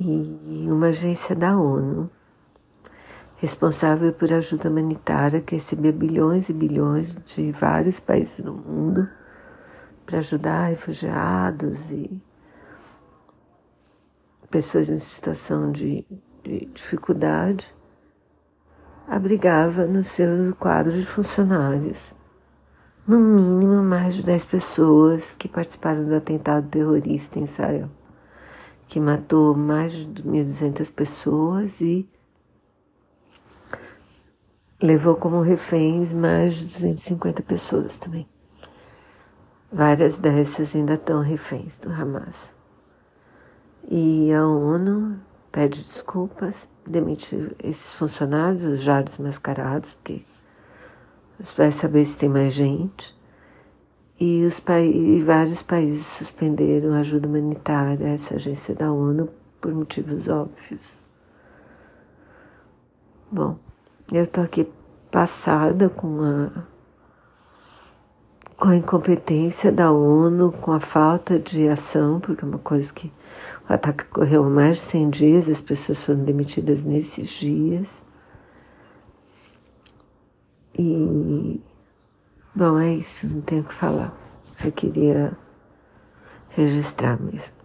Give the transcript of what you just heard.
e uma agência da ONU responsável por ajuda humanitária que recebia bilhões e bilhões de vários países do mundo para ajudar refugiados e pessoas em situação de, de dificuldade, abrigava no seu quadro de funcionários no mínimo mais de 10 pessoas que participaram do atentado terrorista em Israel, que matou mais de 1.200 pessoas e levou como reféns mais de 250 pessoas também. Várias dessas ainda estão reféns do Hamas. E a ONU pede desculpas, demite esses funcionários, os já desmascarados, porque vai saber se tem mais gente. E, os e vários países suspenderam a ajuda humanitária a essa agência da ONU por motivos óbvios. Bom, eu tô aqui passada com a, com a incompetência da ONU, com a falta de ação, porque é uma coisa que o ataque ocorreu há mais de 100 dias, as pessoas foram demitidas nesses dias. E, bom, é isso, não tenho o que falar. Só queria registrar mesmo.